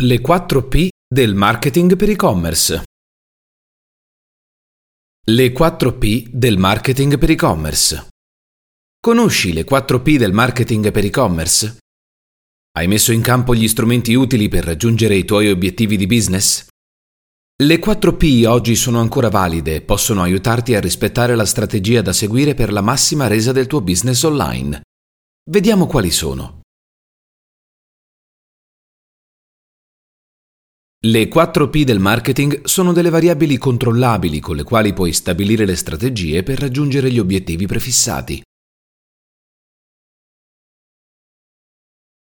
Le 4 P del marketing per e-commerce. Le 4 P del marketing per e-commerce. Conosci le 4 P del marketing per e-commerce? Hai messo in campo gli strumenti utili per raggiungere i tuoi obiettivi di business? Le 4 P oggi sono ancora valide e possono aiutarti a rispettare la strategia da seguire per la massima resa del tuo business online. Vediamo quali sono. Le 4 P del marketing sono delle variabili controllabili con le quali puoi stabilire le strategie per raggiungere gli obiettivi prefissati.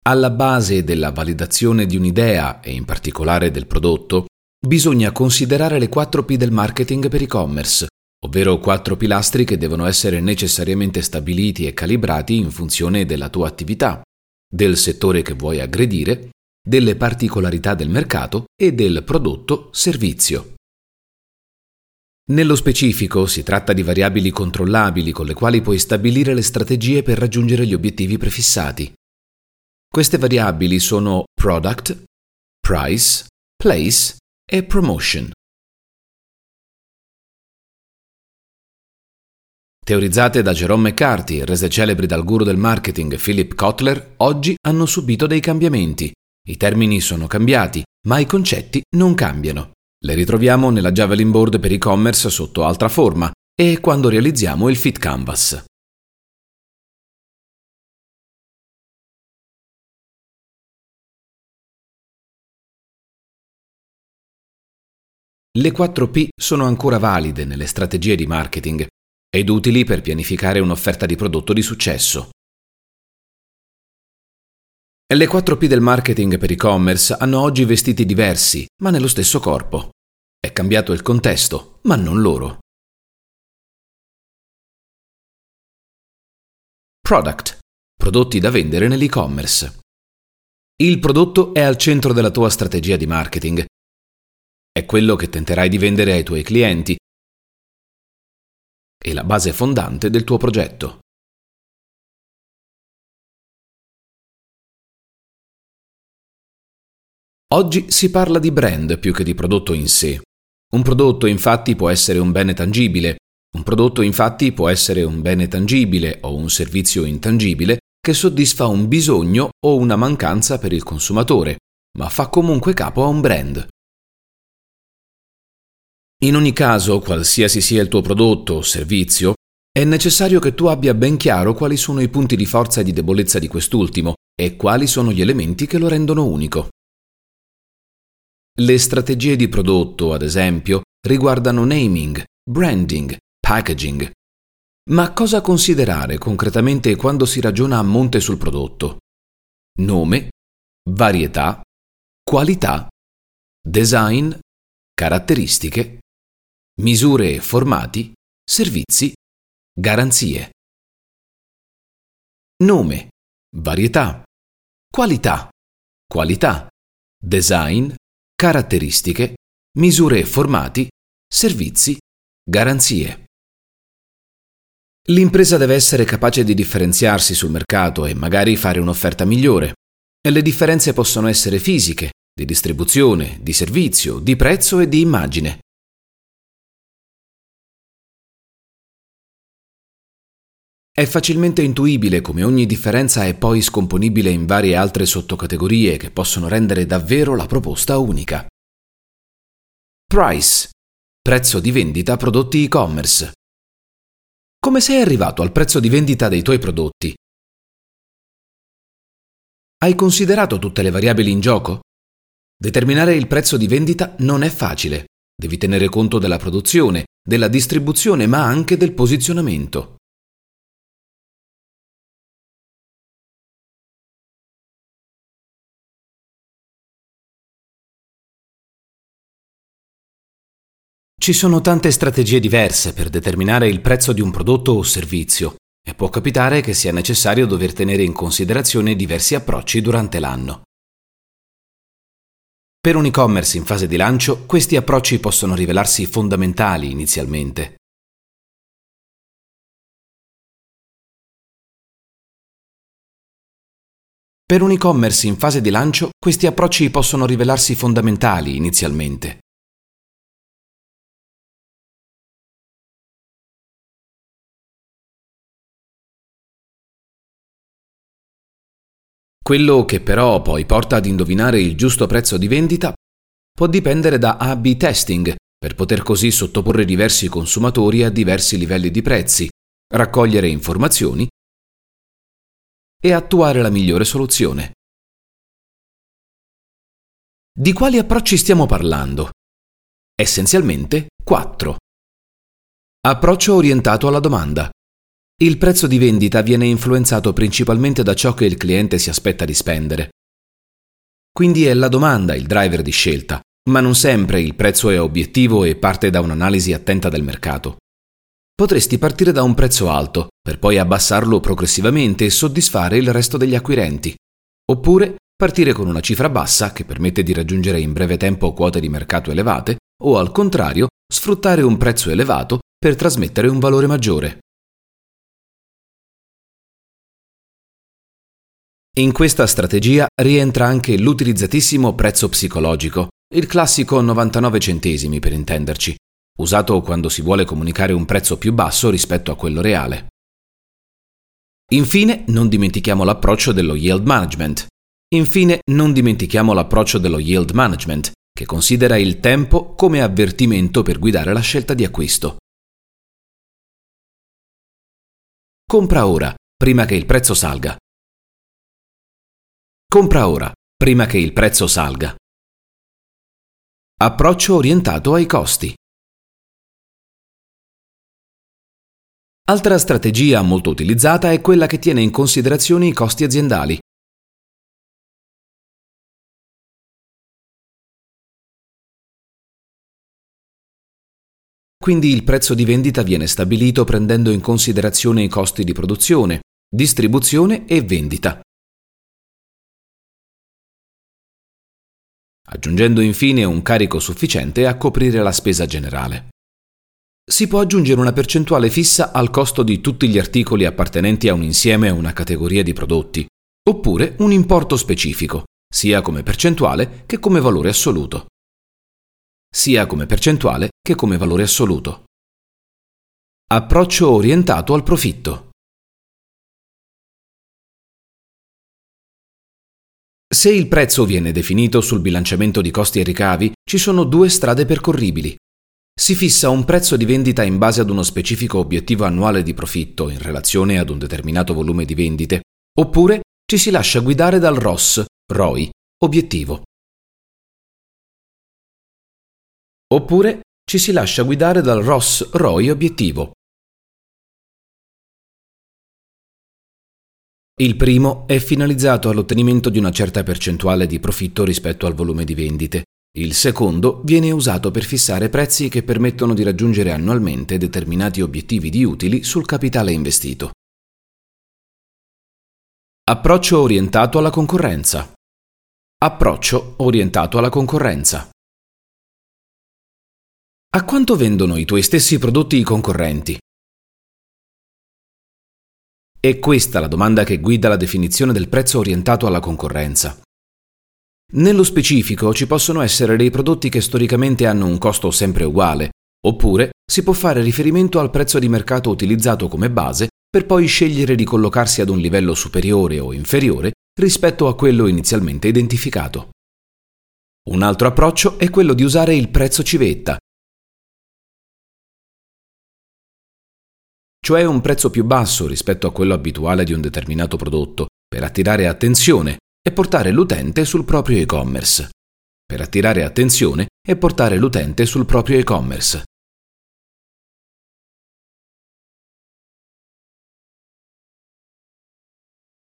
Alla base della validazione di un'idea e in particolare del prodotto, bisogna considerare le 4 P del marketing per e-commerce, ovvero quattro pilastri che devono essere necessariamente stabiliti e calibrati in funzione della tua attività, del settore che vuoi aggredire delle particolarità del mercato e del prodotto-servizio. Nello specifico si tratta di variabili controllabili con le quali puoi stabilire le strategie per raggiungere gli obiettivi prefissati. Queste variabili sono product, price, place e promotion. Teorizzate da Jerome McCarthy rese celebri dal guru del marketing Philip Kotler, oggi hanno subito dei cambiamenti i termini sono cambiati, ma i concetti non cambiano. Le ritroviamo nella Javelin Board per e-commerce sotto altra forma e quando realizziamo il Fit Canvas. Le 4P sono ancora valide nelle strategie di marketing ed utili per pianificare un'offerta di prodotto di successo. Le 4P del marketing per e-commerce hanno oggi vestiti diversi, ma nello stesso corpo. È cambiato il contesto, ma non loro. Product. Prodotti da vendere nell'e-commerce. Il prodotto è al centro della tua strategia di marketing. È quello che tenterai di vendere ai tuoi clienti e la base fondante del tuo progetto. Oggi si parla di brand più che di prodotto in sé. Un prodotto infatti può essere un bene tangibile, un prodotto infatti può essere un bene tangibile o un servizio intangibile che soddisfa un bisogno o una mancanza per il consumatore, ma fa comunque capo a un brand. In ogni caso, qualsiasi sia il tuo prodotto o servizio, è necessario che tu abbia ben chiaro quali sono i punti di forza e di debolezza di quest'ultimo e quali sono gli elementi che lo rendono unico. Le strategie di prodotto, ad esempio, riguardano naming, branding, packaging. Ma cosa considerare concretamente quando si ragiona a monte sul prodotto? Nome, varietà, qualità, design, caratteristiche, misure e formati, servizi, garanzie. Nome, varietà, qualità, qualità, design, caratteristiche, misure e formati, servizi, garanzie. L'impresa deve essere capace di differenziarsi sul mercato e magari fare un'offerta migliore. Le differenze possono essere fisiche, di distribuzione, di servizio, di prezzo e di immagine. È facilmente intuibile come ogni differenza è poi scomponibile in varie altre sottocategorie che possono rendere davvero la proposta unica. Price. Prezzo di vendita prodotti e-commerce. Come sei arrivato al prezzo di vendita dei tuoi prodotti? Hai considerato tutte le variabili in gioco? Determinare il prezzo di vendita non è facile. Devi tenere conto della produzione, della distribuzione, ma anche del posizionamento. Ci sono tante strategie diverse per determinare il prezzo di un prodotto o servizio e può capitare che sia necessario dover tenere in considerazione diversi approcci durante l'anno. Per un e-commerce in fase di lancio, questi approcci possono rivelarsi fondamentali inizialmente. Per un e-commerce in fase di lancio, questi approcci possono rivelarsi fondamentali inizialmente. Quello che però poi porta ad indovinare il giusto prezzo di vendita può dipendere da A-B testing, per poter così sottoporre diversi consumatori a diversi livelli di prezzi, raccogliere informazioni e attuare la migliore soluzione. Di quali approcci stiamo parlando? Essenzialmente quattro. Approccio orientato alla domanda. Il prezzo di vendita viene influenzato principalmente da ciò che il cliente si aspetta di spendere. Quindi è la domanda il driver di scelta, ma non sempre il prezzo è obiettivo e parte da un'analisi attenta del mercato. Potresti partire da un prezzo alto, per poi abbassarlo progressivamente e soddisfare il resto degli acquirenti. Oppure partire con una cifra bassa che permette di raggiungere in breve tempo quote di mercato elevate, o al contrario, sfruttare un prezzo elevato per trasmettere un valore maggiore. In questa strategia rientra anche l'utilizzatissimo prezzo psicologico, il classico 99 centesimi per intenderci, usato quando si vuole comunicare un prezzo più basso rispetto a quello reale. Infine, non dimentichiamo l'approccio dello yield management. Infine, non dimentichiamo l'approccio dello yield management, che considera il tempo come avvertimento per guidare la scelta di acquisto. Compra ora, prima che il prezzo salga. Compra ora, prima che il prezzo salga. Approccio orientato ai costi. Altra strategia molto utilizzata è quella che tiene in considerazione i costi aziendali. Quindi il prezzo di vendita viene stabilito prendendo in considerazione i costi di produzione, distribuzione e vendita. Aggiungendo infine un carico sufficiente a coprire la spesa generale si può aggiungere una percentuale fissa al costo di tutti gli articoli appartenenti a un insieme o una categoria di prodotti, oppure un importo specifico, sia come percentuale che come valore assoluto. Sia come percentuale che come valore assoluto. Approccio orientato al profitto. Se il prezzo viene definito sul bilanciamento di costi e ricavi, ci sono due strade percorribili si fissa un prezzo di vendita in base ad uno specifico obiettivo annuale di profitto in relazione ad un determinato volume di vendite, oppure ci si lascia guidare dal ROS, ROI, obiettivo. Oppure ci si lascia guidare dal ROS, ROI, obiettivo. Il primo è finalizzato all'ottenimento di una certa percentuale di profitto rispetto al volume di vendite, il secondo viene usato per fissare prezzi che permettono di raggiungere annualmente determinati obiettivi di utili sul capitale investito. Approccio orientato alla concorrenza. Approccio orientato alla concorrenza. A quanto vendono i tuoi stessi prodotti i concorrenti? È questa la domanda che guida la definizione del prezzo orientato alla concorrenza. Nello specifico ci possono essere dei prodotti che storicamente hanno un costo sempre uguale, oppure si può fare riferimento al prezzo di mercato utilizzato come base per poi scegliere di collocarsi ad un livello superiore o inferiore rispetto a quello inizialmente identificato. Un altro approccio è quello di usare il prezzo civetta, cioè un prezzo più basso rispetto a quello abituale di un determinato prodotto, per attirare attenzione e portare l'utente sul proprio e-commerce. Per attirare attenzione e portare l'utente sul proprio e-commerce.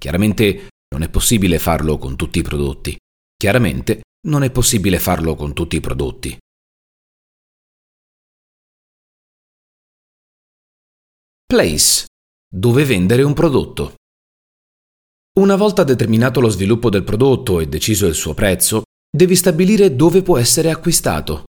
Chiaramente non è possibile farlo con tutti i prodotti. Chiaramente non è possibile farlo con tutti i prodotti. Place. Dove vendere un prodotto. Una volta determinato lo sviluppo del prodotto e deciso il suo prezzo, devi stabilire dove può essere acquistato.